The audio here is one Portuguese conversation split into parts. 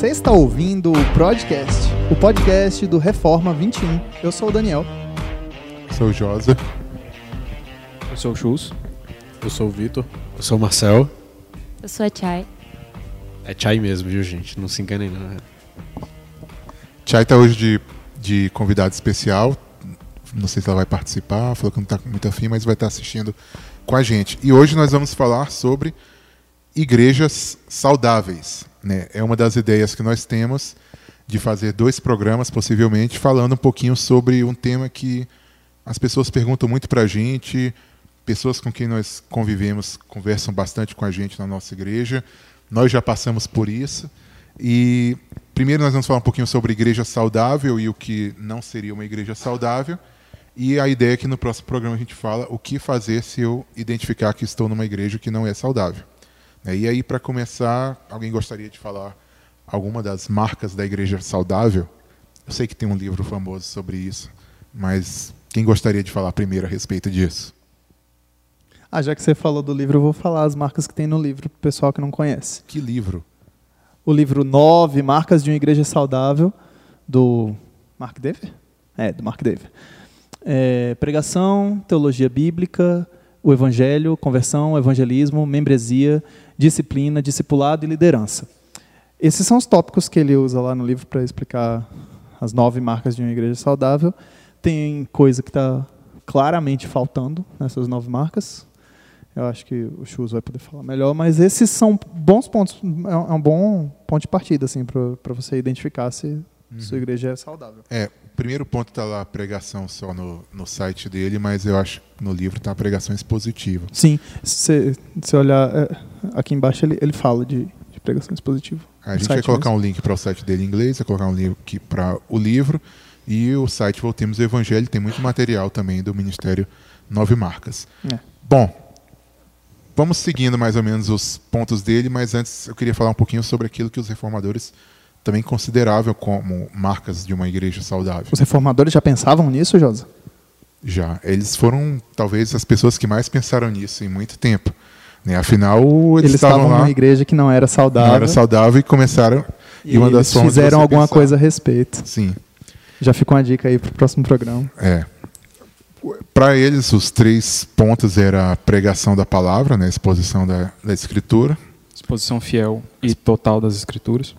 Você está ouvindo o Podcast, o podcast do Reforma 21. Eu sou o Daniel. Sou o Josa. Eu sou o Chus. Eu sou o Vitor. Eu sou o Marcel. Eu sou a Chai. É Chai mesmo, viu, gente? Não se enganem, não. Chay tá hoje de, de convidado especial. Não sei se ela vai participar, falou que não está muito afim, mas vai estar assistindo com a gente. E hoje nós vamos falar sobre igrejas saudáveis. Né? É uma das ideias que nós temos de fazer dois programas, possivelmente, falando um pouquinho sobre um tema que as pessoas perguntam muito para a gente, pessoas com quem nós convivemos conversam bastante com a gente na nossa igreja. Nós já passamos por isso. E primeiro nós vamos falar um pouquinho sobre igreja saudável e o que não seria uma igreja saudável. E a ideia é que no próximo programa a gente fala o que fazer se eu identificar que estou numa igreja que não é saudável. E aí, para começar, alguém gostaria de falar alguma das marcas da igreja saudável? Eu sei que tem um livro famoso sobre isso, mas quem gostaria de falar primeiro a respeito disso? Ah, já que você falou do livro, eu vou falar as marcas que tem no livro para o pessoal que não conhece. Que livro? O livro 9 Marcas de uma Igreja Saudável, do Mark Dever? É, do Mark Dever. É, pregação, teologia bíblica, o evangelho, conversão, evangelismo, membresia, disciplina, discipulado e liderança. Esses são os tópicos que ele usa lá no livro para explicar as nove marcas de uma igreja saudável. Tem coisa que está claramente faltando nessas nove marcas. Eu acho que o Chus vai poder falar melhor, mas esses são bons pontos, é um bom ponto de partida assim, para você identificar se uhum. sua igreja é saudável. É, primeiro ponto está lá a pregação só no, no site dele, mas eu acho que no livro está a pregação expositiva. Sim, se você olhar é, aqui embaixo ele, ele fala de, de pregação expositiva. A gente vai colocar mesmo. um link para o site dele em inglês, vai colocar um link para o livro e o site Voltemos ao Evangelho tem muito material também do Ministério Nove Marcas. É. Bom, vamos seguindo mais ou menos os pontos dele, mas antes eu queria falar um pouquinho sobre aquilo que os reformadores também considerável como marcas de uma igreja saudável. Os reformadores já pensavam nisso, Josa? Já. Eles foram, talvez, as pessoas que mais pensaram nisso em muito tempo. Né? Afinal, eles, eles estavam lá, numa igreja que não era saudável. Não era saudável e começaram. E, e uma das eles fizeram alguma pensar. coisa a respeito. Sim. Já fica uma dica aí para o próximo programa. É. Para eles, os três pontos era a pregação da palavra, né? a exposição da, da escritura. Exposição fiel e total das escrituras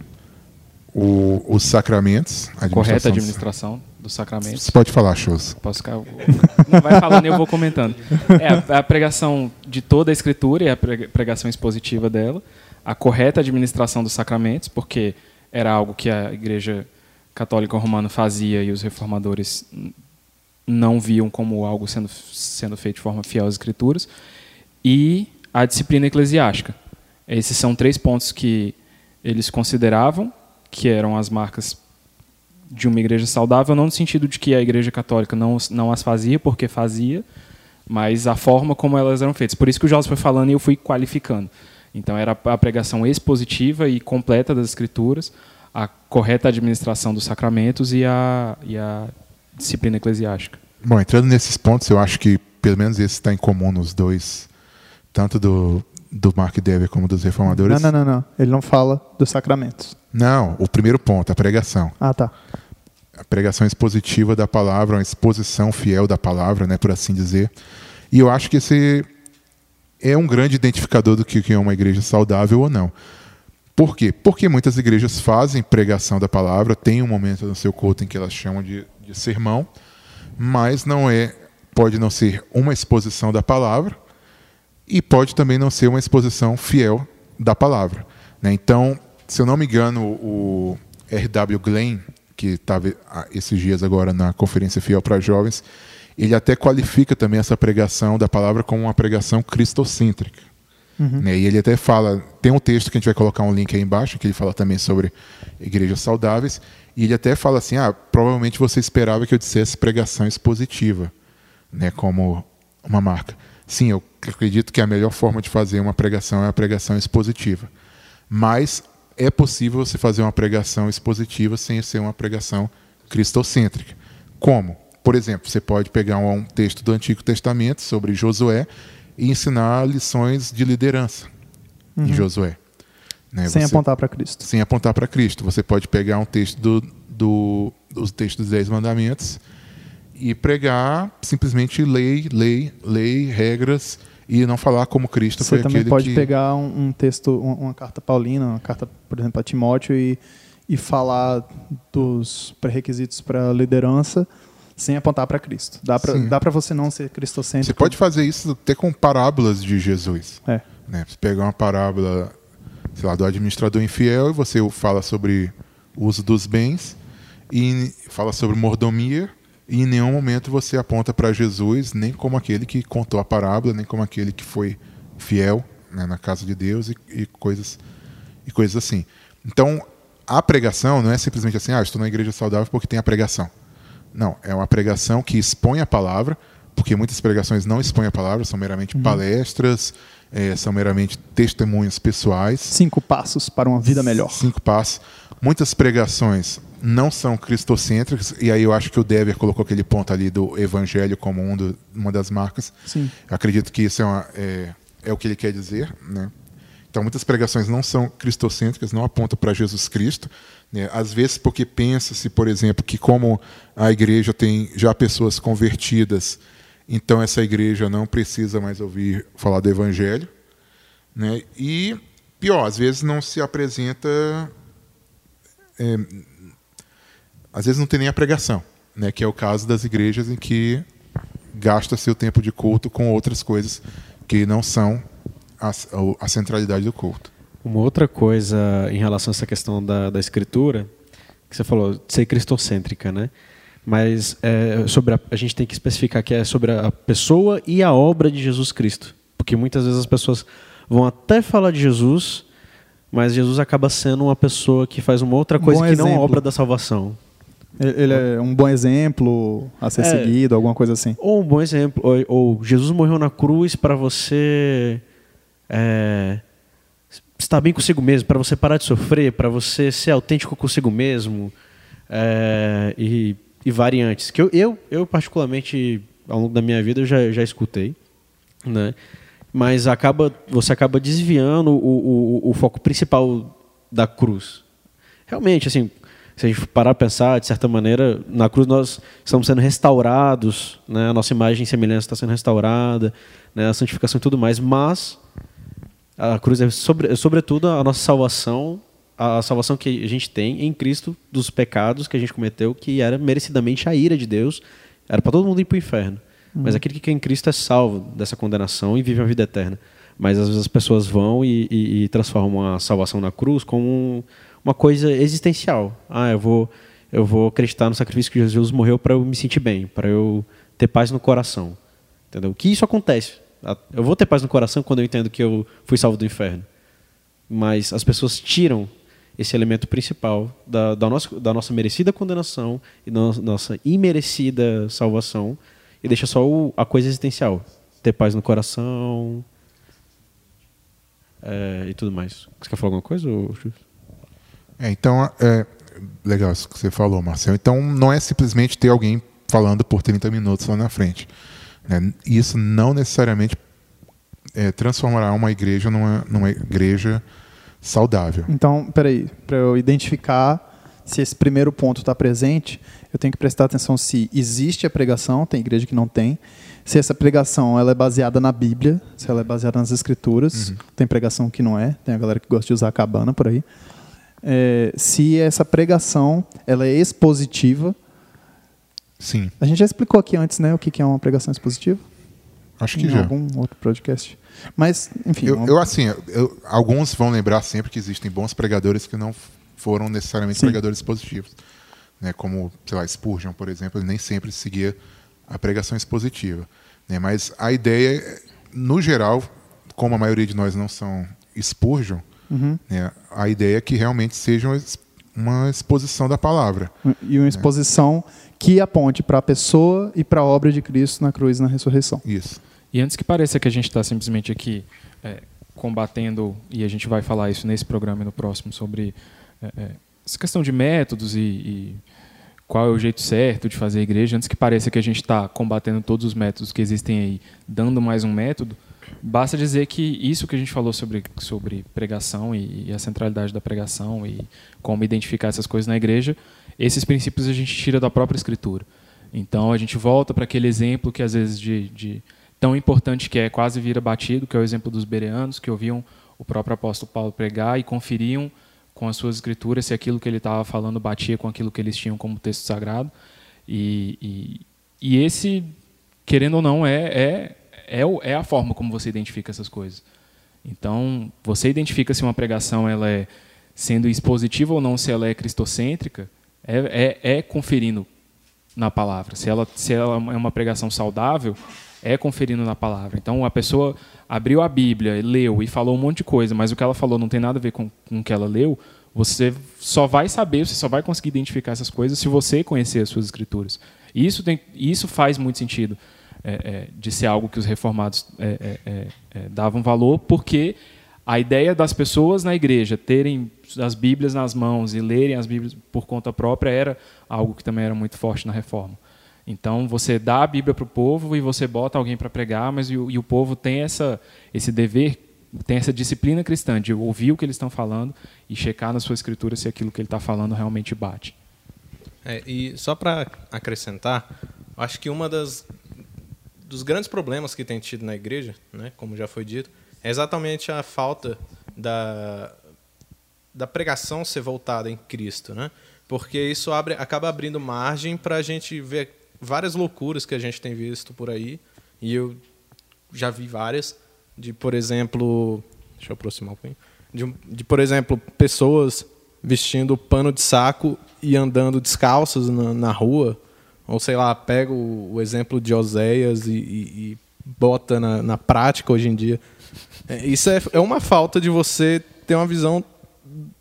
o, os sacramentos. A Correta administração dos sacramentos. Você pode falar, Shows. Posso ficar. Não vai falando, eu vou comentando. É a, a, pregação de toda a escritura e a pregação expositiva dela, a correta administração dos sacramentos, porque era algo que a Igreja Católica Romana fazia e os reformadores não viam como algo sendo, sendo feito de forma fiel às escrituras, e a disciplina eclesiástica. Esses são três pontos que eles consideravam que eram as marcas de uma igreja saudável, não no sentido de que a igreja católica não, não as fazia, porque fazia, mas a forma como elas eram feitas. Por isso que o Jorge foi falando e eu fui qualificando. Então era a pregação expositiva e completa das escrituras, a correta administração dos sacramentos e a, e a disciplina eclesiástica. Bom, entrando nesses pontos, eu acho que pelo menos esse está em comum nos dois, tanto do, do Mark Dever como dos reformadores. Não, não, não, não. Ele não fala dos sacramentos. Não, o primeiro ponto, a pregação. Ah, tá. A pregação expositiva da palavra, uma exposição fiel da palavra, né, por assim dizer. E eu acho que esse é um grande identificador do que é uma igreja saudável ou não. Por quê? Porque muitas igrejas fazem pregação da palavra, tem um momento no seu culto em que elas chamam de, de sermão, mas não é, pode não ser uma exposição da palavra e pode também não ser uma exposição fiel da palavra. Né? Então, se eu não me engano, o R.W. Glenn, que estava esses dias agora na Conferência Fiel para Jovens, ele até qualifica também essa pregação da palavra como uma pregação cristocêntrica. Uhum. Né? E ele até fala, tem um texto que a gente vai colocar um link aí embaixo, que ele fala também sobre igrejas saudáveis, e ele até fala assim, ah, provavelmente você esperava que eu dissesse pregação expositiva, né, como uma marca. Sim, eu acredito que a melhor forma de fazer uma pregação é a pregação expositiva. Mas é possível você fazer uma pregação expositiva sem ser uma pregação cristocêntrica. Como? Por exemplo, você pode pegar um texto do Antigo Testamento sobre Josué e ensinar lições de liderança uhum. em Josué. Né? Sem Você- apontar para Cristo. sem apontar para Cristo. Você pode pegar um texto do, do, dos textos dos Dez Mandamentos e pregar simplesmente lei, lei, lei, regras e não falar como Cristo Você foi também aquele pode que... pegar um, um texto, um- uma, carta paulina, uma carta, por exemplo, a Timóteo e, e falar dos pré-requisitos para liderança sem apontar para Cristo. Dá para dá para você não ser cristocêntrico. Você pode fazer isso até com parábolas de Jesus. É. né? Você pegar uma parábola, sei lá, do administrador infiel e você fala sobre o uso dos bens e fala sobre mordomia e em nenhum momento você aponta para Jesus nem como aquele que contou a parábola, nem como aquele que foi fiel né, na casa de Deus e, e coisas e coisas assim. Então, a pregação não é simplesmente assim, ah, estou na igreja saudável porque tem a pregação. Não, é uma pregação que expõe a palavra, porque muitas pregações não expõem a palavra, são meramente palestras, eh, são meramente testemunhos pessoais. Cinco passos para uma vida melhor. Cinco passos. Muitas pregações não são cristocêntricas, e aí eu acho que o Dever colocou aquele ponto ali do evangelho como um do- uma das marcas. Sim. Eu acredito que isso é, uma- é- é o que ele quer dizer. Né? Então, muitas pregações não são cristocêntricas, não apontam para Jesus Cristo. Né? Às vezes, porque pensa-se, por exemplo, que como a igreja tem já pessoas convertidas, então essa igreja não precisa mais ouvir falar do Evangelho. Né? E, pior, às vezes não se apresenta. é, às vezes não tem nem a pregação, né? que é o caso das igrejas em que gasta seu tempo de culto com outras coisas que não são a, a centralidade do culto. Uma outra coisa em relação a essa questão da, da escritura, que você falou, de ser cristocêntrica, né? Mas é, sobre a, a gente tem que especificar que é sobre a pessoa e a obra de Jesus Cristo. Porque muitas vezes as pessoas vão até falar de Jesus, mas Jesus acaba sendo uma pessoa que faz uma outra coisa bom que não a exemplo. obra da salvação. Ele é um bom exemplo a ser É. seguido, alguma coisa assim. Ou um bom exemplo, ou, ou Jesus morreu na cruz para você é, estar bem consigo mesmo, para você parar de sofrer, para você ser autêntico consigo mesmo é, e, e variantes. Que eu, eu, eu, particularmente, ao longo da minha vida, eu já, já escutei, né? mas acaba, você acaba desviando o, o, o foco principal da cruz. Realmente, assim, se a gente parar a pensar, de certa maneira, na cruz nós estamos sendo restaurados, né? a nossa imagem e semelhança está sendo restaurada, né? a santificação e tudo mais, mas a cruz é, sobre, é sobretudo a nossa salvação, a salvação que a gente tem em Cristo dos pecados que a gente cometeu, que era merecidamente a ira de Deus, era para todo mundo ir para o inferno. Mas aquele que crê em Cristo é salvo dessa condenação e vive a vida eterna. Mas às vezes as pessoas vão e, e- e transformam a salvação na cruz como um- uma coisa existencial. Ah, eu vou, eu vou acreditar no sacrifício que Jesus morreu para eu me sentir bem, para eu ter paz no coração. Entendeu? Que isso acontece. A- Eu vou ter paz no coração quando eu entendo que eu fui salvo do inferno. Mas as pessoas tiram esse elemento principal da, da, nossa, da nossa merecida condenação e da no- nossa imerecida salvação e deixa só o- a coisa existencial. Ter paz no coração é, e tudo mais. Você quer falar alguma coisa? Ou... É, então, é legal isso que você falou, Marcelo. Então, não é simplesmente ter alguém falando por 30 minutos lá na frente. né? Isso não necessariamente é, transformará uma igreja numa, numa igreja saudável. Então, peraí, para eu identificar se esse primeiro ponto está presente, eu tenho que prestar atenção se existe a pregação, tem igreja que não tem, se essa pregação ela é baseada na Bíblia, se ela é baseada nas Escrituras, tem pregação que não é, tem a galera que gosta de usar a cabana por aí. É, se essa pregação ela é expositiva, Sim, a gente já explicou aqui antes, né, o que é uma pregação expositiva? acho que em já. algum outro podcast. Mas, enfim, Eu, uma- eu, assim, eu- alguns vão lembrar sempre que existem bons pregadores que não foram necessariamente Sim. pregadores positivos. Né? Como, sei lá, Spurgeon, por exemplo, ele nem sempre seguia a pregação expositiva. Né? Mas a ideia, no geral, como a maioria de nós não são Spurgeon, Uhum. né? a ideia é que realmente seja uma ex- uma exposição da palavra. e uma exposição que aponte para a pessoa e para a obra de Cristo na cruz e na ressurreição. Isso. E antes que pareça que a gente está simplesmente aqui é, combatendo, e a gente vai falar isso nesse programa e no próximo, sobre é, é, essa questão de métodos e, e qual é o jeito certo de fazer a igreja, antes que pareça que a gente está combatendo todos os métodos que existem aí, dando mais um método, Basta dizer que isso que a gente falou sobre, sobre pregação e, e, a centralidade da pregação e como identificar essas coisas na igreja, esses princípios a gente tira da própria Escritura. Então a gente volta para aquele exemplo que às vezes de, de, tão importante que é quase vira batido, que é o exemplo dos bereanos, que ouviam o próprio apóstolo Paulo pregar e conferiam com as suas escrituras se aquilo que ele estava falando batia com aquilo que eles tinham como texto sagrado. E, e, e esse, querendo ou não, é, é, é, é a forma como você identifica essas coisas. Então, você identifica se uma pregação ela é sendo expositiva ou não, se ela é cristocêntrica, é, é, é conferindo na palavra. Se ela, se ela é uma pregação saudável, é conferindo na palavra. Então, a pessoa abriu a Bíblia, leu e falou um monte de coisa, mas o que ela falou não tem nada a ver com, com o que ela leu, você só vai saber, você só vai conseguir identificar essas coisas se você conhecer as suas escrituras. Isso, tem, isso faz muito sentido é, é, de ser algo que os reformados é, é, davam valor, porque a ideia das pessoas na igreja terem as Bíblias nas mãos e lerem as Bíblias por conta própria era algo que também era muito forte na reforma. Então você dá a Bíblia para o povo e você bota alguém para pregar, mas e o, e o, povo tem essa, esse dever, tem essa disciplina cristã de ouvir o que eles estão falando e checar na sua escritura se aquilo que ele está falando realmente bate. É, e só para acrescentar, acho que uma das dos grandes problemas que tem tido na igreja, né, como já foi dito, é exatamente a falta da, da pregação ser voltada em Cristo, né? Porque isso abre, acaba abrindo margem para a gente ver várias loucuras que a gente tem visto por aí, e eu já vi várias, de, por exemplo, deixa eu aproximar um pouquinho, de, de por exemplo, pessoas vestindo pano de saco e andando descalços na, na rua, ou sei lá, pega o, o exemplo de Oséias e, e, e bota na, na, prática hoje em dia. É, isso é, é uma falta de você ter uma visão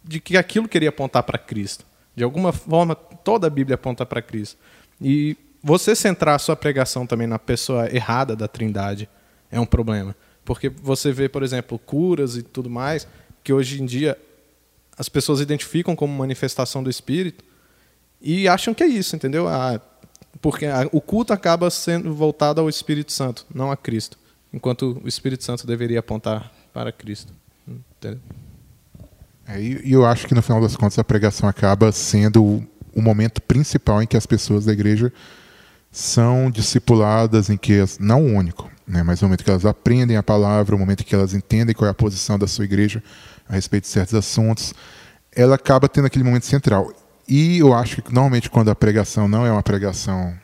de que aquilo queria apontar para Cristo. De alguma forma, toda a Bíblia aponta para Cristo. E você centrar a sua pregação também na pessoa errada da Trindade é um problema. Porque você vê, por exemplo, curas e tudo mais, que hoje em dia as pessoas identificam como manifestação do Espírito e acham que é isso, entendeu? Ah, porque o culto acaba sendo voltado ao Espírito Santo, não a Cristo, enquanto o Espírito Santo deveria apontar para Cristo. É, e eu acho que no final das contas a pregação acaba sendo o momento principal em que as pessoas da igreja são discipuladas em que não o único, né, mas o momento que elas aprendem a palavra, o momento que elas entendem qual é a posição da sua igreja a respeito de certos assuntos, ela acaba tendo aquele momento central. E eu acho que normalmente quando a pregação não é uma pregação,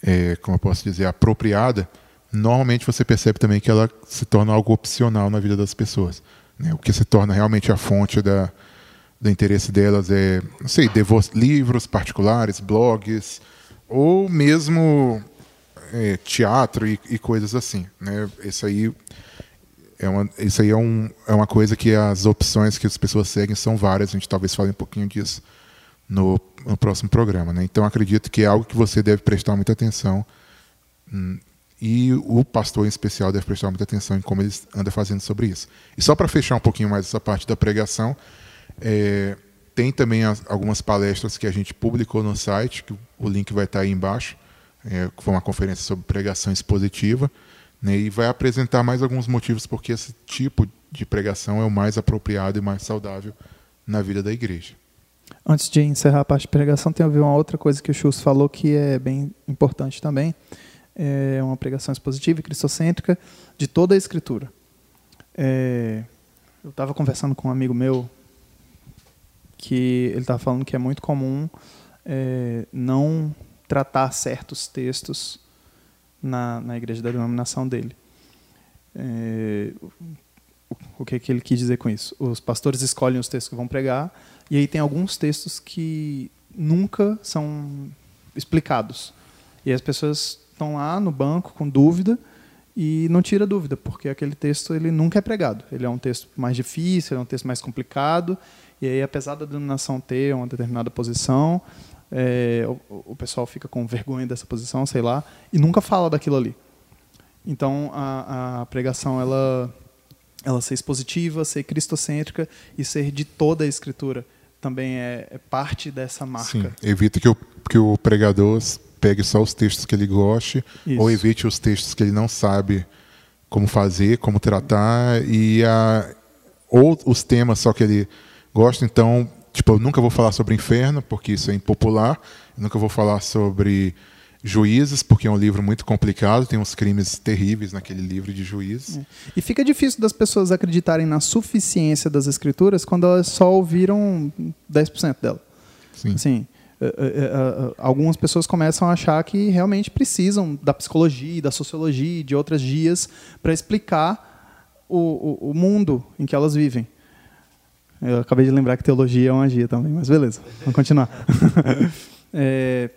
é, como eu posso dizer, apropriada, normalmente você percebe também que ela se torna algo opcional na vida das pessoas. Né? O que se torna realmente a fonte da, do interesse delas é, não sei, livros particulares, blogs, ou mesmo é, teatro e, e, coisas assim. Né? Isso aí, é uma, isso aí é, um, é uma coisa que as opções que as pessoas seguem são várias, a gente talvez fale um pouquinho disso no, no próximo programa. Né? Então acredito que é algo que você deve prestar muita atenção hum, e o pastor em especial deve prestar muita atenção em como ele anda fazendo sobre isso. E só para fechar um pouquinho mais essa parte da pregação, é, tem também as, algumas palestras que a gente publicou no site, que o link vai estar aí embaixo. É, foi uma conferência sobre pregação expositiva. Né, e vai apresentar mais alguns motivos porque esse tipo de pregação é o mais apropriado e mais saudável na vida da igreja. Antes de encerrar a parte de pregação, tem a ver uma outra coisa que o Chus falou que é bem importante também. É uma pregação expositiva e cristocêntrica de toda a Escritura. É, eu estava conversando com um amigo meu que ele estava falando que é muito comum é, não tratar certos textos na, na igreja da denominação dele. É, o, que, que ele quis dizer com isso? Os pastores escolhem os textos que vão pregar, e aí tem alguns textos que nunca são explicados. E as pessoas estão lá no banco com dúvida e não tira dúvida, porque aquele texto ele nunca é pregado. Ele é um texto mais difícil, é um texto mais complicado, e aí, apesar da denominação ter uma determinada posição, é, o, o, pessoal fica com vergonha dessa posição, sei lá, e nunca fala daquilo ali. Então, a, a pregação, ela, ela ser expositiva, ser cristocêntrica e ser de toda a escritura também é, é parte dessa marca. Sim, evita que o, que o pregador pegue só os textos que ele goste, Isso. ou evite os textos que ele não sabe como fazer, como tratar e a, ou os temas só que ele gosta. Então, tipo, eu nunca vou falar sobre inferno porque isso é impopular. Eu nunca vou falar sobre Juízes, porque é um livro muito complicado, tem uns crimes terríveis naquele livro de Juízes. E fica difícil das pessoas acreditarem na suficiência das escrituras quando elas só ouviram 10% dela. Sim. Assim, eh, eh, eh, algumas pessoas começam a achar que realmente precisam da psicologia, da sociologia, de outras dias para explicar o, o, o mundo em que elas vivem. Eu acabei de lembrar que teologia é uma magia também, mas beleza, vamos continuar. É,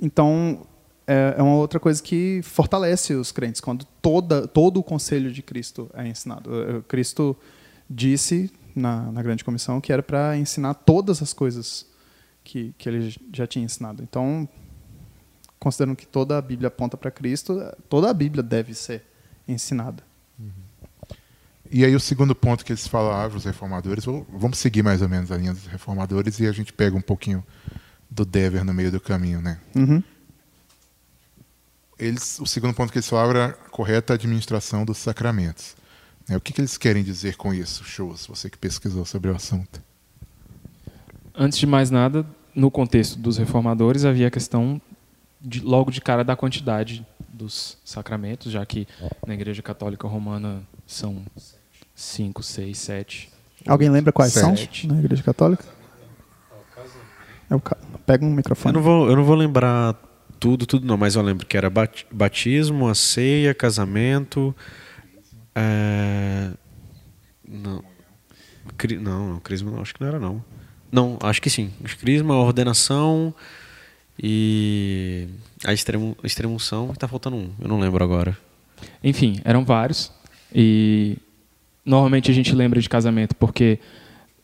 então, é, é uma outra coisa que fortalece os crentes, quando toda, todo o conselho de Cristo é ensinado. Cristo disse na, na grande comissão que era para ensinar todas as coisas que, que ele já tinha ensinado. Então, considerando que toda a Bíblia aponta para Cristo, toda a Bíblia deve ser ensinada. E aí o segundo ponto que eles falavam, os reformadores, vamos seguir mais ou menos a linha dos reformadores e a gente pega um pouquinho do Dever no meio do caminho, né? Uhum. Eles, o segundo ponto que eles falavam era a correta administração dos sacramentos. Né? O que, que eles querem dizer com isso, Shows? Você que pesquisou sobre o assunto. Antes de mais nada, no contexto dos reformadores, havia a questão de, logo de cara da quantidade dos sacramentos, já que na Igreja Católica Romana são cinco, seis, sete. Alguém lembra quais Sete. são na Igreja Católica? É o ca- Pega um Eu microfone. não, vou, eu não vou lembrar tudo, tudo não, mas eu lembro que era bat- batismo, a ceia, casamento. é, Não. Cri- Não, não, crisma não, acho que não era não. Não, acho que sim. Crisma, ordenação e a extremo, extremunção. Tá faltando um, eu não lembro agora. Enfim, eram vários. E normalmente a gente lembra de casamento porque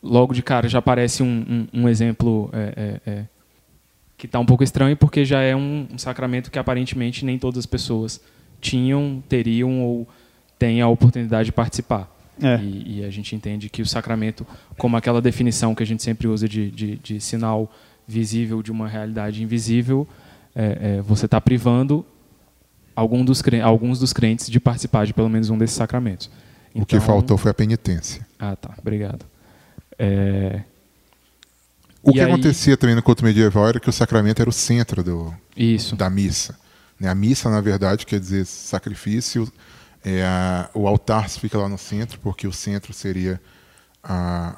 logo de cara já aparece um, um, um exemplo é, é, é, que está um pouco estranho porque já é um, um sacramento que aparentemente nem todas as pessoas tinham, teriam ou têm a oportunidade de participar. É. E, e a gente entende que o sacramento, como aquela definição que a gente sempre usa de, de, de sinal visível de uma realidade invisível, é, é, você está privando algum dos, alguns dos crentes de participar de pelo menos um desses sacramentos. O que Então- faltou foi a penitência. Ah, tá. Obrigado. É, O E que aí- acontecia também no culto medieval era que o sacramento era o centro do, isso. da missa. né? A missa, na verdade, quer dizer sacrifício. É a- o altar fica lá no centro, porque o centro seria a-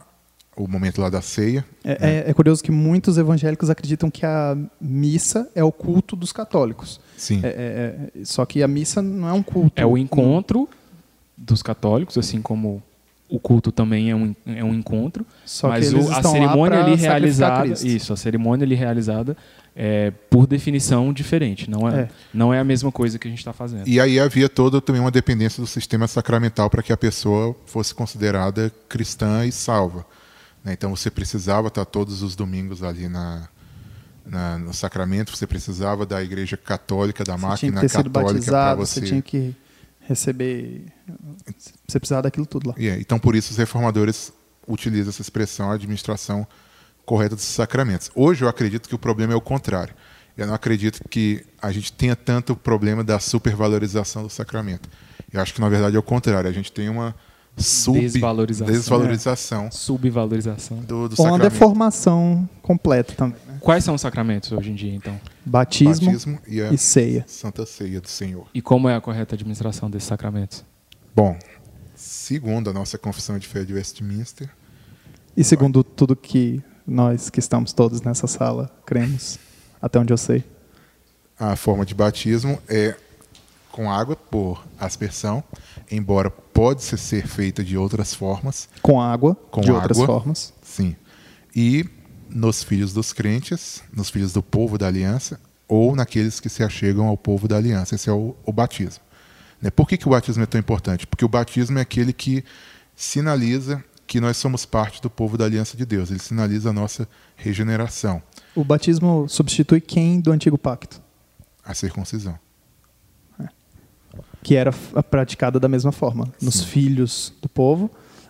o momento lá da ceia. É, é- é curioso que muitos evangélicos acreditam que a missa é o culto dos católicos. Sim. É- é- é- só que a missa não é um culto. É o encontro dos católicos, assim como o culto também é um, é um encontro. Só mas que eles o- a cerimônia ali realizada, Cristo. isso, a cerimônia ali realizada é por definição diferente, não é, É. não é a mesma coisa que a gente está fazendo. E aí havia toda também uma dependência do sistema sacramental para que a pessoa fosse considerada cristã e salva. né? Então você precisava estar todos os domingos ali na, na- no sacramento, você precisava da igreja católica, da Você máquina católica para você. você tinha que receber. Você precisava daquilo tudo lá. É, então por isso os reformadores utilizam essa expressão a administração correta dos sacramentos. Hoje eu acredito que o problema é o contrário. Eu não acredito que a gente tenha tanto problema da supervalorização do sacramento. Eu acho que na verdade é o contrário. A gente tem uma sub Desvalorização. desvalorização Subvalorização. do, do Ou uma deformação completa também. Quais são os sacramentos hoje em dia, então? Batismo, Batismo e a e ceia. Santa Ceia do Senhor. E como é a correta administração desses sacramentos? Bom, segundo a nossa confissão de fé de Westminster, E segundo tudo que nós que estamos todos nessa sala cremos, até onde eu sei. a forma de batismo é com água por aspersão, embora pode ser- feita de outras formas, Com água, Com de outras água. formas. sim. E nos filhos dos crentes, nos filhos do povo da aliança, ou naqueles que se achegam ao povo da aliança. Esse é o, o batismo. Né? Por que, que o batismo é tão importante? Porque o batismo é aquele que sinaliza que nós somos parte do povo da aliança de Deus. Ele sinaliza a nossa regeneração, O batismo substitui quem do antigo pacto? a circuncisão. Que era praticada da mesma forma, nos Sim. filhos do povo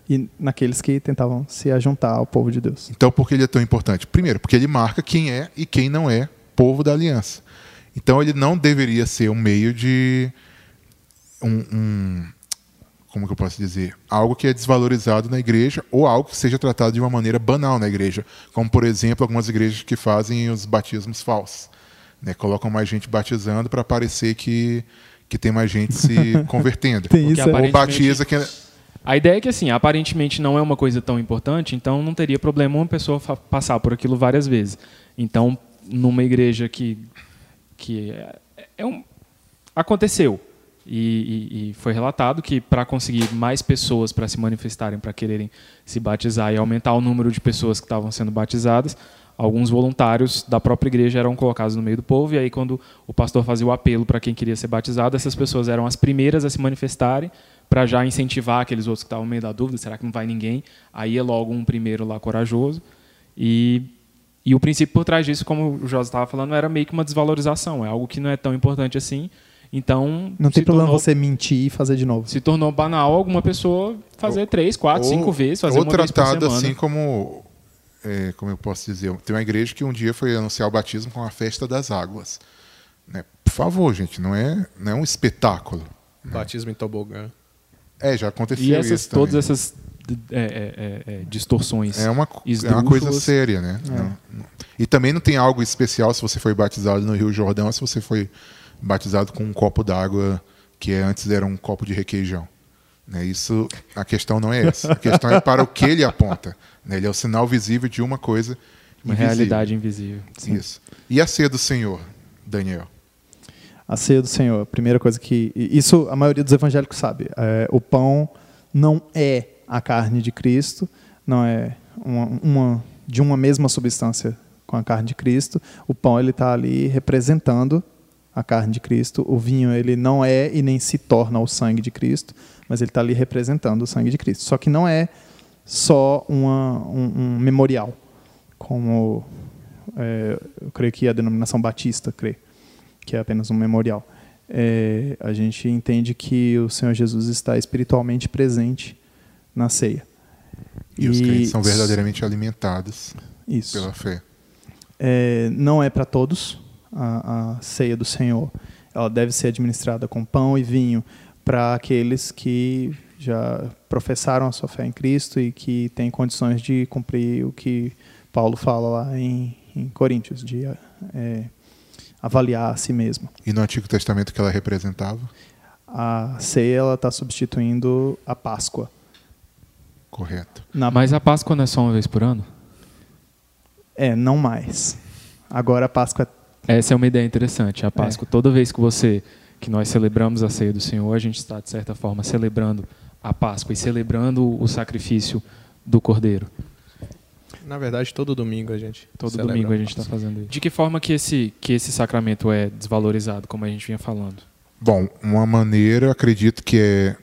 e naqueles que tentavam se ajuntar ao povo de Deus. Então, por que ele é tão importante? Primeiro, porque ele marca quem é e quem não é povo da aliança. Então, ele não deveria ser um meio de. um, um- como que eu posso dizer, algo que é desvalorizado na igreja ou algo que seja tratado de uma maneira banal na igreja, como por exemplo algumas igrejas que fazem os batismos falsos, né? colocam mais gente batizando para parecer que que tem mais gente se convertendo. Tem Porque isso, é. aparentemente- Ou batiza que A ideia é que, assim, aparentemente não é uma coisa tão importante, então não teria problema uma pessoa passar por aquilo várias vezes. Então, numa igreja que, que é, é um, aconteceu e, e- e foi relatado que para conseguir mais pessoas para se manifestarem, para quererem se batizar e aumentar o número de pessoas que estavam sendo batizadas, alguns voluntários da própria igreja eram colocados no meio do povo e aí quando o pastor fazia o apelo para quem queria ser batizado, essas pessoas eram as primeiras a se manifestarem para já incentivar aqueles outros que estavam no meio da dúvida, será que não vai ninguém? Aí é logo um primeiro lá corajoso e e o princípio por trás disso, como o José estava falando, era meio que uma desvalorização, é algo que não é tão importante assim. Então, Não tem problema tornou- você mentir e fazer de novo. se tornou banal alguma pessoa fazer três, quatro, ou- cinco vezes, fazer ou uma vez por tratado semana. assim como é, como eu posso dizer, tem uma igreja que um dia foi anunciar o batismo com a festa das águas. Né? Por favor, gente, não é, não é um espetáculo. Batismo em tobogã. É, já aconteceu E essas, isso todas também. essas é, é, é, é, distorções. É uma, é uma coisa séria, né? Não- não- E também não tem algo especial se você foi batizado no Rio Jordão ou se você foi batizado com um copo d'água que é- antes era um copo de requeijão. Né? Isso, a questão não é essa. A questão é para o que ele aponta. né? Ele é o sinal visível de uma coisa Uma invisível. realidade invisível. Isso. E a ceia do Senhor, Daniel? A ceia do Senhor, a primeira coisa que. Isso a maioria dos evangélicos sabe. É, o pão não é a carne de Cristo, não é uma, uma- de uma mesma substância com a carne de Cristo. O pão ele está ali representando a carne de Cristo. O vinho ele não é e nem se torna o sangue de Cristo, mas ele está ali representando o sangue de Cristo. Só que não é só uma- um, um memorial, como é, eu creio que a denominação batista crê que é apenas um memorial. É, a gente entende que o Senhor Jesus está espiritualmente presente na ceia. E, os crentes são verdadeiramente alimentados Isso. pela fé. É, não é para todos a, a ceia do Senhor. Ela deve ser administrada com pão e vinho para aqueles que já professaram a sua fé em Cristo e que têm condições de cumprir o que Paulo fala lá em, em Coríntios, de é, avaliar a si mesmo. E no Antigo Testamento que ela representava? A ceia ela está substituindo a Páscoa. Correto. Na, Mas a Páscoa não é só uma vez por ano? É, não mais. Agora a Páscoa Essa é uma ideia interessante. A Páscoa, toda vez que você, que nós celebramos a ceia do Senhor, a gente está de certa forma celebrando a Páscoa e celebrando o sacrifício do Cordeiro. Na verdade, todo domingo a gente. Todo domingo a gente está fazendo isso. De que forma que esse que esse sacramento é desvalorizado, como a gente vinha falando? Bom, uma maneira, eu acredito que é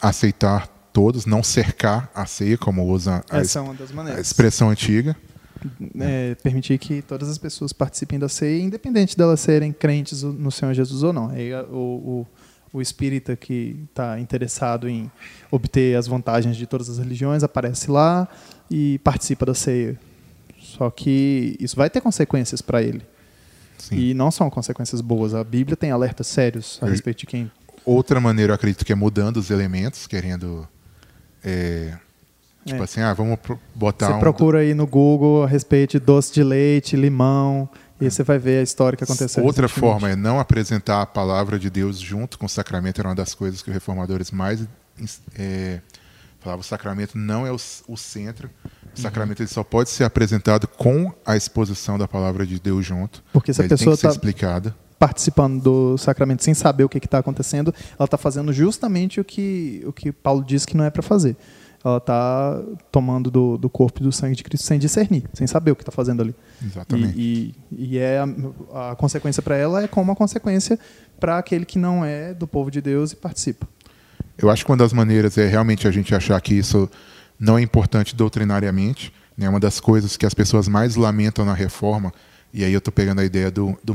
aceitar todos, não cercar a ceia, como usa a, essa é uma das a expressão antiga. É, permitir que todas as pessoas participem da ceia, independente delas serem crentes no Senhor Jesus ou não. Aí o, o, o espírita que está interessado em obter as vantagens de todas as religiões aparece lá e participa da ceia. Só que isso vai ter consequências para ele. Sim. E não são consequências boas. A Bíblia tem alertas sérios a Eu- respeito de quem Outra maneira, eu acredito que é mudando os elementos, querendo. é, tipo É. assim, ah, vamos botar Você um. procura aí no Google a respeito de doce de leite, limão, e aí você vai ver a história que aconteceu. Outra forma é não apresentar a palavra de Deus junto com o sacramento, era uma das coisas que os reformadores mais é. O sacramento não é o, o centro. Uhum. O sacramento ele só pode ser apresentado com a exposição da palavra de Deus junto. Porque se a ele tem pessoa está explicada. participando do sacramento sem saber o que está acontecendo, ela está fazendo justamente o que, o que Paulo diz que não é para fazer. Ela está tomando do, do corpo e do sangue de Cristo sem discernir, sem saber o que está fazendo ali. Exatamente. E, e, e é a, a consequência para ela é como a consequência para aquele que não é do povo de Deus e participa. Eu acho que uma das maneiras é realmente a gente achar que isso não é importante doutrinariamente. Né? Uma das coisas que as pessoas mais lamentam na reforma, e aí eu estou pegando a ideia do, do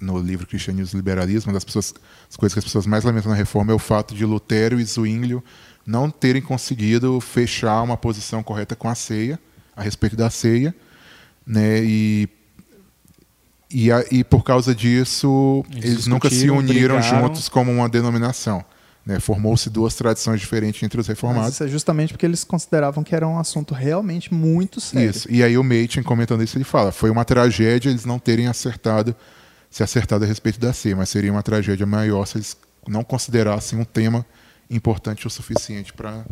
no livro Cristianismo e Liberalismo, uma das pessoas, as coisas que as pessoas mais lamentam na reforma é o fato de Lutero e Zwinglio não terem conseguido fechar uma posição correta com a ceia, a respeito da ceia, né? e, e, a- e por causa disso, Eles eles nunca se uniram brigaram. juntos como uma denominação. Né? Formou-se duas tradições diferentes entre os Mas reformados. isso é justamente porque eles consideravam que era um assunto realmente muito sério. Isso. E aí o Machen, comentando isso, ele fala: foi uma tragédia eles não terem acertado, se acertado a respeito da ceia, mas seria uma tragédia maior se eles não considerassem um tema importante o suficiente para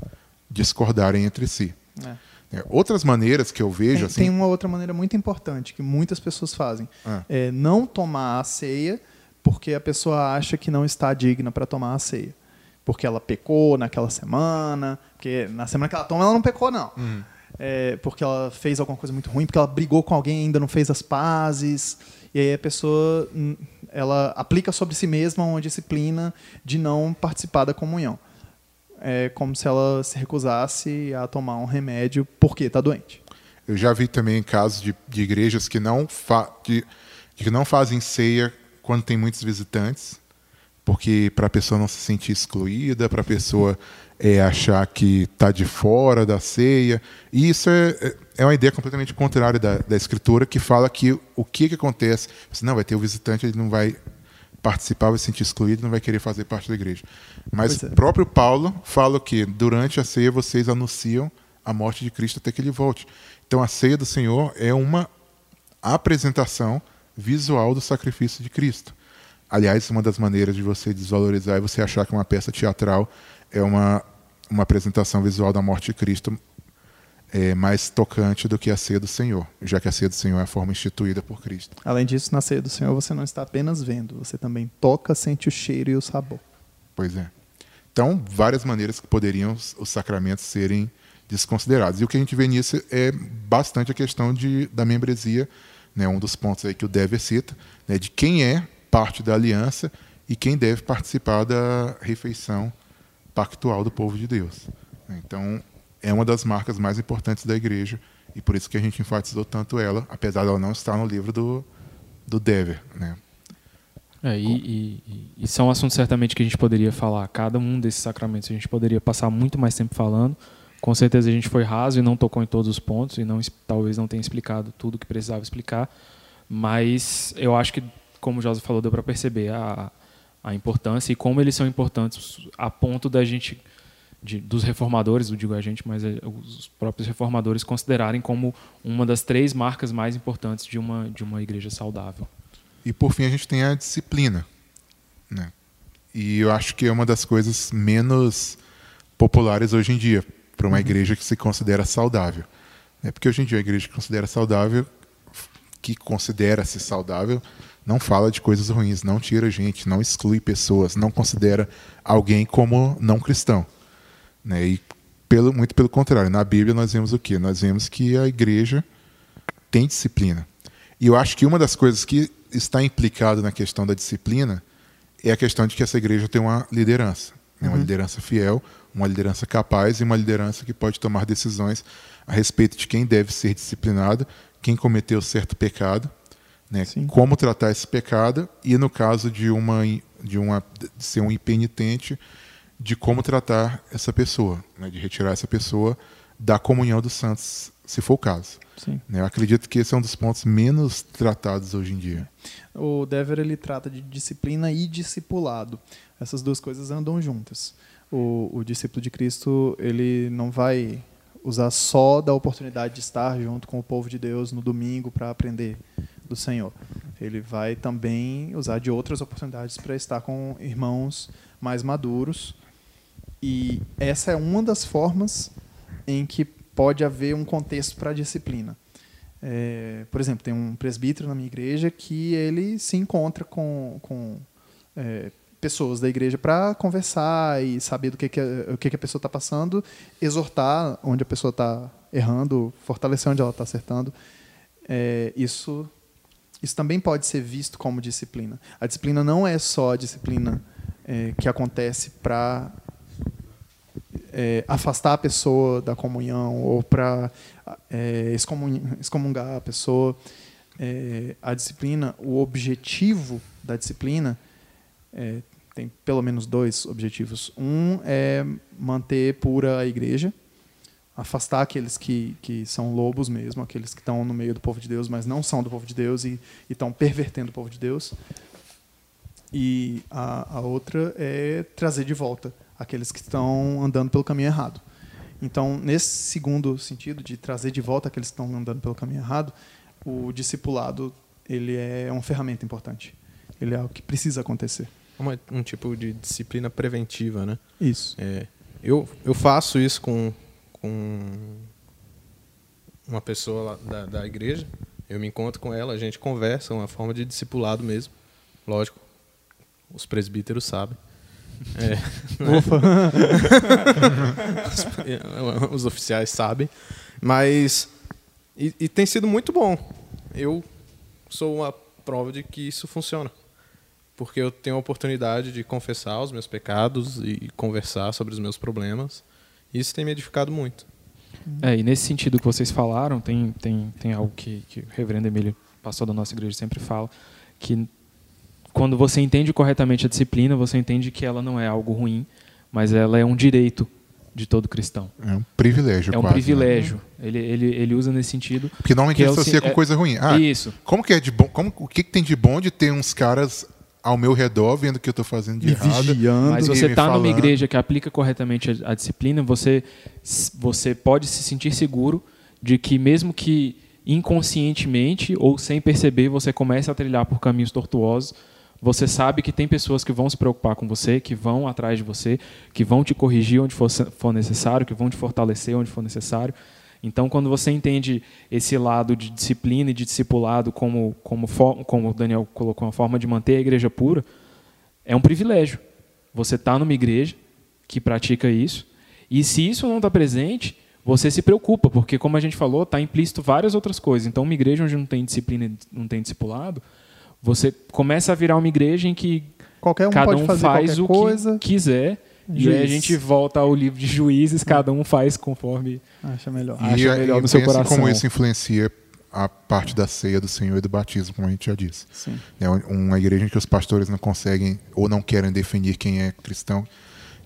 discordarem entre si. É. É, outras maneiras que eu vejo, Tem, assim, tem uma outra maneira muito importante que muitas pessoas fazem. Ah. É não tomar a ceia porque a pessoa acha que não está digna para tomar a ceia. Porque ela pecou naquela semana, porque na semana que ela toma ela não pecou, não. Hum. É, porque ela fez alguma coisa muito ruim, porque ela brigou com alguém ainda não fez as pazes. E aí a pessoa hum, ela aplica sobre si mesma uma disciplina de não participar da comunhão. É como se ela se recusasse a tomar um remédio porque está doente. Eu já vi também casos de, de igrejas que não, fa de que não fazem ceia quando tem muitos visitantes, porque para a pessoa não se sentir excluída, para a pessoa é, achar que está de fora da ceia. E isso é, é uma ideia completamente contrária da, da escritura, que fala que o que, que acontece? Não vai ter o visitante, ele não vai participar, vai se sentir excluído, não vai querer fazer parte da igreja. Mas é. o próprio Paulo fala que durante a ceia vocês anunciam a morte de Cristo até que ele volte. Então a ceia do Senhor é uma apresentação visual do sacrifício de Cristo. Aliás, uma das maneiras de você desvalorizar é você achar que uma peça teatral é uma, uma apresentação visual da morte de Cristo é, mais tocante do que a ceia do Senhor, já que a ceia do Senhor é a forma instituída por Cristo. Além disso, na ceia do Senhor você não está apenas vendo, você também toca, sente o cheiro e o sabor. Pois é. Então, várias maneiras que poderiam os, os sacramentos serem desconsiderados. E o que a gente vê nisso é bastante a questão de, da membresia, né, um dos pontos aí que o Dever cita, né, de quem é parte da aliança e quem deve participar da refeição pactual do povo de Deus. Então, é uma das marcas mais importantes da igreja e por isso que a gente enfatizou tanto ela, apesar dela não estar no livro do, do Dever. Né? É, e, e- e- são assuntos certamente que a gente poderia falar. Cada um desses sacramentos a gente poderia passar muito mais tempo falando. Com certeza a gente foi raso e não tocou em todos os pontos e não, talvez não tenha explicado tudo que precisava explicar. Mas eu acho que, como o José falou, deu para perceber a, a importância e como eles são importantes a ponto da gente, de- dos reformadores, eu digo a gente, mas é, os próprios reformadores considerarem como uma das três marcas mais importantes de uma, de uma igreja saudável. E por fim a gente tem a disciplina, né? E eu acho que é uma das coisas menos populares hoje em dia para uma igreja que se considera saudável, né? Porque hoje em dia a igreja que considera saudável, que considera-se saudável, não fala de coisas ruins, não tira gente, não exclui pessoas, não considera alguém como não cristão, né? E pelo, muito pelo contrário, na Bíblia nós vemos o quê? Nós vemos que a igreja tem disciplina. E eu acho que uma das coisas que está implicado na questão da disciplina é a questão de que essa igreja tem uma liderança, né? uma liderança fiel, uma liderança capaz e uma liderança que pode tomar decisões a respeito de quem deve ser disciplinado, quem cometeu certo pecado, né? Sim. como tratar esse pecado e no caso de uma de uma de ser um impenitente, de como tratar essa pessoa, né? de retirar essa pessoa da comunhão dos santos, se for o caso. Sim. né? Eu acredito que esse é um dos pontos menos tratados hoje em dia. O Dever ele trata de disciplina e discipulado. Essas duas coisas andam juntas. O, o discípulo de Cristo ele não vai usar só da oportunidade de estar junto com o povo de Deus no domingo para aprender do Senhor. Ele vai também usar de outras oportunidades para estar com irmãos mais maduros. E essa é uma das formas em que pode haver um contexto para a disciplina. É, por exemplo, tem um presbítero na minha igreja que ele se encontra com, com é, pessoas da igreja para conversar e saber do que, que, o que, que a pessoa está passando, exortar onde a pessoa está errando, fortalecer onde ela está acertando. É, isso, isso também pode ser visto como disciplina. A disciplina não é só a disciplina é, que acontece para é, afastar a pessoa da comunhão ou para é, excomun- excomungar a pessoa. É, a disciplina, o objetivo da disciplina é, tem pelo menos dois objetivos. Um é manter pura a igreja, afastar aqueles que, que são lobos mesmo, aqueles que estão no meio do povo de Deus, mas não são do povo de Deus e estão pervertendo o povo de Deus. E a, a outra é trazer de volta aqueles que estão andando pelo caminho errado. Então, nesse segundo sentido, de trazer de volta aqueles que estão andando pelo caminho errado, o discipulado ele é uma ferramenta importante. Ele é algo que precisa acontecer. Uma, um tipo de disciplina preventiva, né? Isso. É, eu, eu faço isso com, com uma pessoa da, da igreja. Eu me encontro com ela, a gente conversa, uma forma de discipulado mesmo. Lógico, os presbíteros sabem. É, os, os oficiais sabem. Mas. E, e tem sido muito bom. Eu sou uma prova de que isso funciona. Porque eu tenho a oportunidade de confessar os meus pecados e conversar sobre os meus problemas. E isso tem me edificado muito. É, e nesse sentido que vocês falaram, tem, tem, tem algo que, que o reverendo Emílio, pastor da nossa igreja, sempre fala, que quando você entende corretamente a disciplina, você entende que ela não é algo ruim, mas ela é um direito de todo cristão. É um privilégio, É um quase, né? privilégio. Ele, ele, ele usa nesse sentido. Porque normalmente que é associa se- com é- coisa ruim. Ah, Isso. como que é de bom? Como, o que, que tem de bom de ter uns caras ao meu redor vendo o que eu estou fazendo de Me errado? vigiando. Mas você está numa igreja que aplica corretamente a, a disciplina, você, você pode se sentir seguro de que mesmo que inconscientemente ou sem perceber você comece a trilhar por caminhos tortuosos, você sabe que tem pessoas que vão se preocupar com você, que vão atrás de você, que vão te corrigir onde for, for necessário, que vão te fortalecer onde for necessário. Então, quando você entende esse lado de disciplina e de discipulado como, como, como o Daniel colocou, uma forma de manter a igreja pura, é um privilégio. Você está numa igreja que pratica isso, e se isso não está presente, você se preocupa, porque, como a gente falou, está implícito várias outras coisas. Então, uma igreja onde não tem disciplina e não tem discipulado, você começa a virar uma igreja em que Qualquer um cada pode um fazer faz o coisa. que quiser, e aí a Juiz. gente volta ao livro de juízes, cada um faz conforme Acha melhor. acha E, melhor e no seu coração. como isso influencia a parte da ceia do Senhor e do batismo, como a gente já disse. Sim. É uma igreja em que os pastores não conseguem ou não querem definir quem é cristão,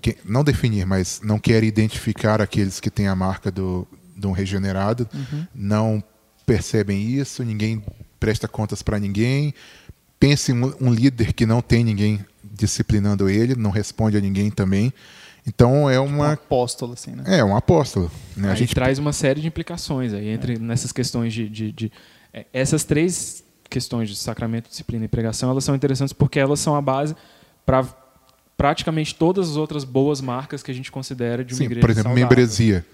que- não definir, mas não querem identificar aqueles que têm a marca do, de um regenerado, não percebem isso, ninguém presta contas para ninguém. Pense em um, um líder que não tem ninguém disciplinando ele, não responde a ninguém também. Então é Um uma apóstolo, assim, né? é um apóstolo. Né? A Aí gente traz uma série de implicações aí entre nessas questões de, de- de- é, essas três questões de sacramento, disciplina e pregação, elas são interessantes porque elas são a base para praticamente todas as outras boas marcas que a gente considera de uma Sim, igreja por exemplo, saudável. membresia,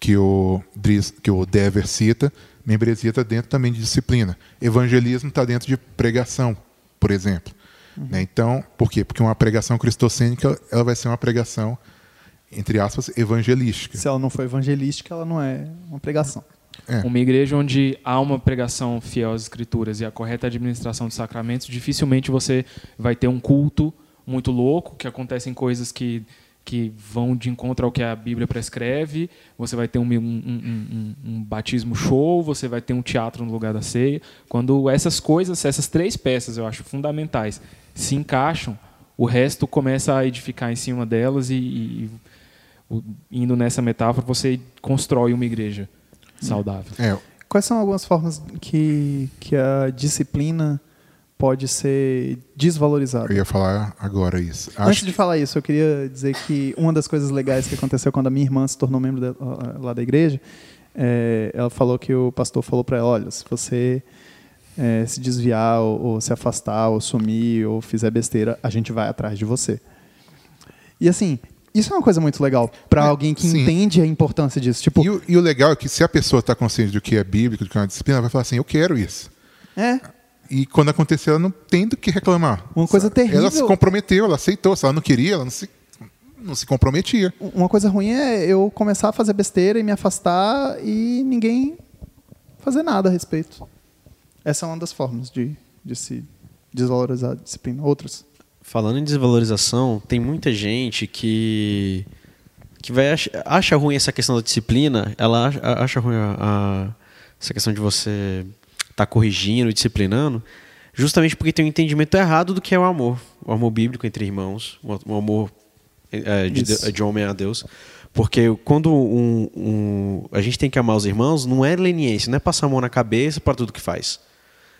que o, Dries- que o Dever cita, membresia está dentro também de disciplina. Evangelismo está dentro de pregação, por exemplo. Uhum. Né? Então, por quê? Porque uma pregação cristocênica ela vai ser uma pregação, entre aspas, evangelística. Se ela não for evangelística, ela não é uma pregação. É. Uma igreja onde há uma pregação fiel às escrituras e a correta administração dos sacramentos, dificilmente você vai ter um culto muito louco, que acontecem coisas que, que vão de encontro ao que a Bíblia prescreve, você vai ter um, um- um- um- batismo show, você vai ter um teatro no lugar da ceia. Quando essas coisas, essas três peças, eu acho fundamentais, se encaixam, o resto começa a edificar em cima delas e, e- indo nessa metáfora, você constrói uma igreja saudável. É, Quais são algumas formas que, que a disciplina pode ser desvalorizada? eu ia falar agora isso. Antes Acho de falar isso, eu queria dizer que uma das coisas legais que aconteceu quando a minha irmã se tornou membro da- lá da igreja, é, ela falou que o pastor falou para ela, olha, se você é, se desviar ou, ou se afastar ou sumir ou fizer besteira, a gente vai atrás de você. E assim, isso é uma coisa muito legal para É, alguém que sim. entende a importância disso. Tipo, E o, e o legal é que se a pessoa está consciente do que é bíblico, do que é uma disciplina, ela vai falar assim, eu quero isso. é, E quando acontecer, ela não tem do que reclamar. Uma coisa terrível- Ela se comprometeu, ela aceitou. Se ela não queria, ela não se, não se comprometia. uma coisa ruim é eu começar a fazer besteira e me afastar e ninguém fazer nada a respeito. Essa é uma das formas de, de se desvalorizar a disciplina. Outras. Falando em desvalorização, tem muita gente que que vai ach- acha ruim essa questão da disciplina, ela acha, acha ruim a, a- essa questão de você estar corrigindo e disciplinando, justamente porque tem um entendimento errado do que é o amor, o amor bíblico entre irmãos, o amor eh, de, Isso. de homem a Deus. Porque quando um- um- a gente tem que amar os irmãos, não é leniência, não é passar a mão na cabeça para tudo que faz.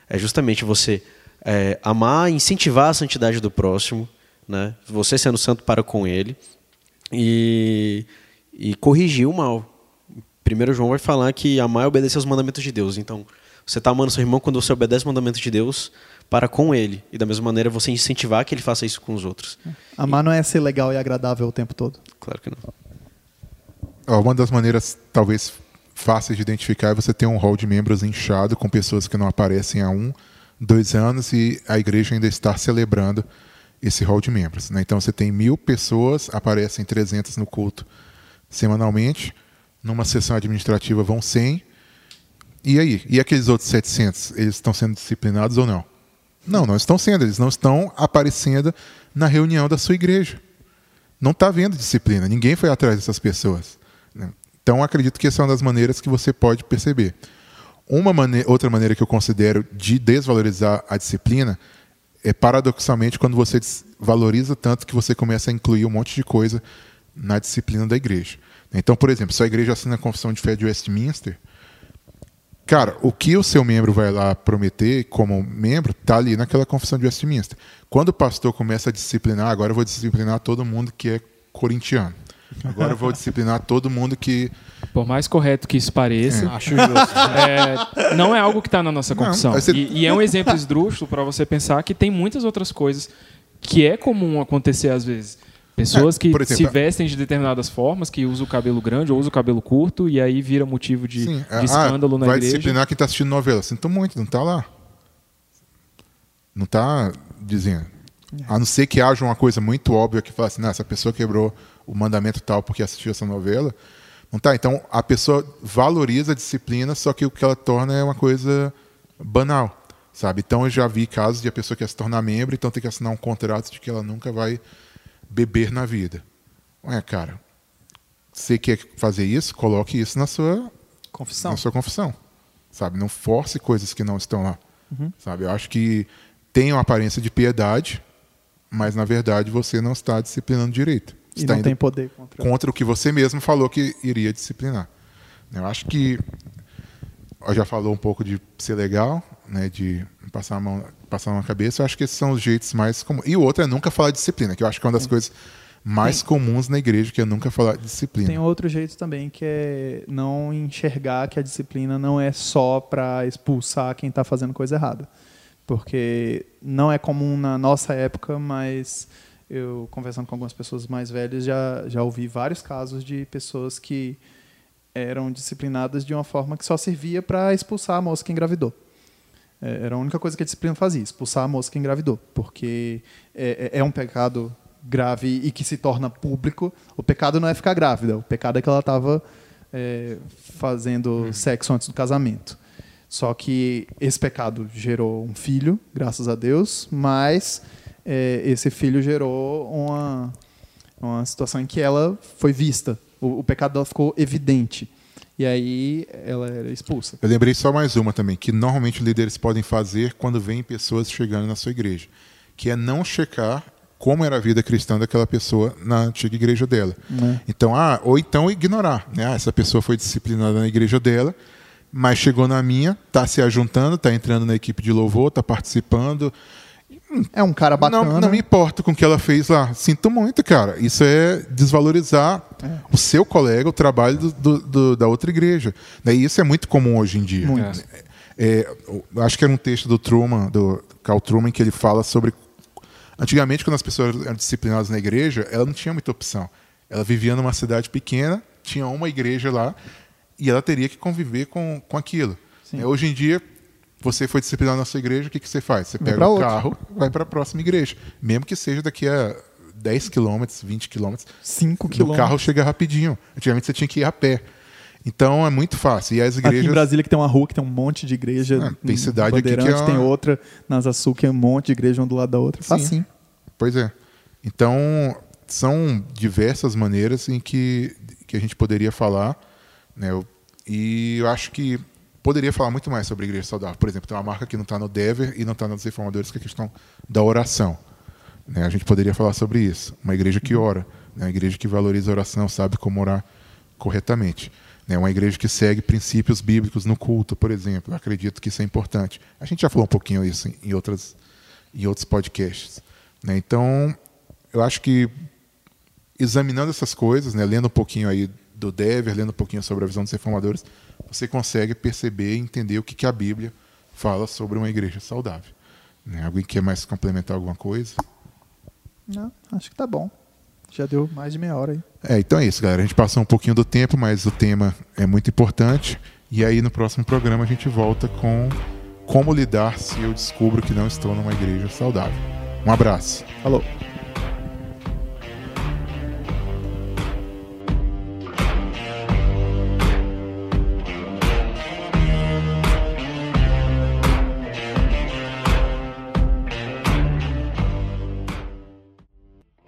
É justamente você é, amar, incentivar a santidade do próximo, né? Você sendo santo para com ele e, e corrigir o mal. Primeiro João vai falar que amar é obedecer aos mandamentos de Deus. Então, você está amando seu irmão quando você obedece os mandamentos de Deus para com ele. E da mesma maneira você incentivar que ele faça isso com os outros. Amar não é ser legal e agradável o tempo todo. Claro que não. Uma das maneiras, talvez, fáceis de identificar é você ter um hall de membros inchado com pessoas que não aparecem há um, dois anos e a igreja ainda está celebrando esse hall de membros. né? Então você tem mil pessoas, aparecem 300 no culto semanalmente, numa sessão administrativa vão 100. E aí? E aqueles outros 700? Eles estão sendo disciplinados ou não? Não, não estão sendo. Eles não estão aparecendo na reunião da sua igreja. Não está havendo disciplina. Ninguém foi atrás dessas pessoas. né? Então, acredito que essa é uma das maneiras que você pode perceber. Uma outra maneira que eu considero de desvalorizar a disciplina é, paradoxalmente, quando você valoriza tanto que você começa a incluir um monte de coisa na disciplina da igreja. Então, por exemplo, se a igreja assina a confissão de fé de Westminster, Cara, o que o seu membro vai lá prometer como membro está ali naquela confissão de Westminster. Quando o pastor começa a disciplinar, agora eu vou disciplinar todo mundo que é corintiano. Agora eu vou disciplinar todo mundo que. Por mais correto que isso pareça, Acho justo. é, não é algo que está na nossa Não, confissão. você- E, e é um exemplo esdrúxulo para você pensar que tem muitas outras coisas que é comum acontecer às vezes. Pessoas É, que exemplo, se vestem de determinadas formas, que usam o cabelo grande ou usam o cabelo curto, e aí vira motivo de, Sim, de ah, escândalo na vai igreja. disciplinar quem está assistindo novela. Sinto muito, não está lá. Não está dizendo. A não ser que haja uma coisa muito óbvia que fala assim, não, essa pessoa quebrou o mandamento tal porque assistiu essa novela. Não tá. Então a pessoa valoriza a disciplina, só que o que ela torna é uma coisa banal, sabe? Então eu já vi casos de a pessoa quer se tornar membro, então tem que assinar um contrato de que ela nunca vai beber na vida. Ué, cara, você quer fazer isso? Coloque isso na sua Confissão. na sua confissão, sabe? Não force coisas que não estão lá, sabe? Eu acho que tem uma aparência de piedade, mas na verdade você não está disciplinando direito. Você E está não indo tem poder contra. contra o que você mesmo falou que iria disciplinar. Eu acho que já falou um pouco de ser legal, né, de passar a mão, passar a mão na cabeça. Eu acho que esses são os jeitos mais comuns. E o outro é nunca falar disciplina, que eu acho que é uma das coisas mais comuns na igreja, que é nunca falar disciplina. Tem outro jeito também que é não enxergar que a disciplina não é só para expulsar quem está fazendo coisa errada. Porque não é comum na nossa época, mas eu conversando com algumas pessoas mais velhas já, já ouvi vários casos de pessoas que eram disciplinadas de uma forma que só servia para expulsar a moça que engravidou. É, Era a única coisa que a disciplina fazia, expulsar a moça que engravidou. Porque é, é- é um pecado grave e que se torna público. O pecado não é ficar grávida, o pecado é que ela estava fazendo sexo antes do casamento. Só que esse pecado gerou um filho, graças a Deus, mas é, esse filho gerou uma, uma situação em que ela foi vista. O, o pecado dela ficou evidente. E aí ela era expulsa. Eu lembrei só mais uma também, que normalmente líderes podem fazer quando vêm pessoas chegando na sua igreja, que é não checar como era a vida cristã daquela pessoa na antiga igreja dela. Né? Então, ah, ou então ignorar, né? Ah, essa pessoa foi disciplinada na igreja dela, mas chegou na minha, está se ajuntando, está entrando na equipe de louvor, está participando. É um cara bacana. Não, não me importa com o que ela fez lá. Sinto muito, cara. Isso é desvalorizar o seu colega, o trabalho do- do- do- da outra igreja. E isso é muito comum hoje em dia. Muito. É, eu acho que era um texto do Truman, do Carl Truman, que ele fala sobre. Antigamente, quando as pessoas eram disciplinadas na igreja, ela não tinha muita opção. Ela vivia numa cidade pequena, tinha uma igreja lá, e ela teria que conviver com, com aquilo. Sim. É, hoje em dia, você foi disciplinado na sua igreja, o que, que você faz? Você pega o carro, vai para a próxima igreja. Mesmo que seja daqui a 10 quilômetros, 20 quilômetros, 5 o quilômetros. carro chega rapidinho. Antigamente você tinha que ir a pé. Então é muito fácil. E as Aqui igrejas. em Brasília que tem uma rua que tem um monte de igreja. Ah, tem em cidade aqui que é tem uma- outra. Nas que é um monte de igreja um do lado da outra. Sim. Facinho. Pois é. Então, são diversas maneiras em que, que a gente poderia falar. Né? E eu acho que poderia falar muito mais sobre igreja saudável. Por exemplo, tem uma marca que não está no Dever e não está nos reformadores, que é a questão da oração. Né? A gente poderia falar sobre isso. Uma igreja que ora, né? uma igreja que valoriza a oração, sabe como orar corretamente. Né? Uma igreja que segue princípios bíblicos no culto, por exemplo. Eu acredito que isso é importante. A gente já falou um pouquinho isso em outras em outros podcasts. Né? Então, eu acho que examinando essas coisas, né, lendo um pouquinho aí do Dever, lendo um pouquinho sobre a visão dos reformadores, você consegue perceber e entender o que, que a Bíblia fala sobre uma igreja saudável. Né? Alguém quer mais complementar alguma coisa? Não, acho que tá bom. Já deu mais de meia hora aí. É, então é isso, galera. A gente passou um pouquinho do tempo, mas o tema é muito importante. E aí no próximo programa a gente volta com como lidar se eu descubro que não estou numa igreja saudável. Um abraço. Falou.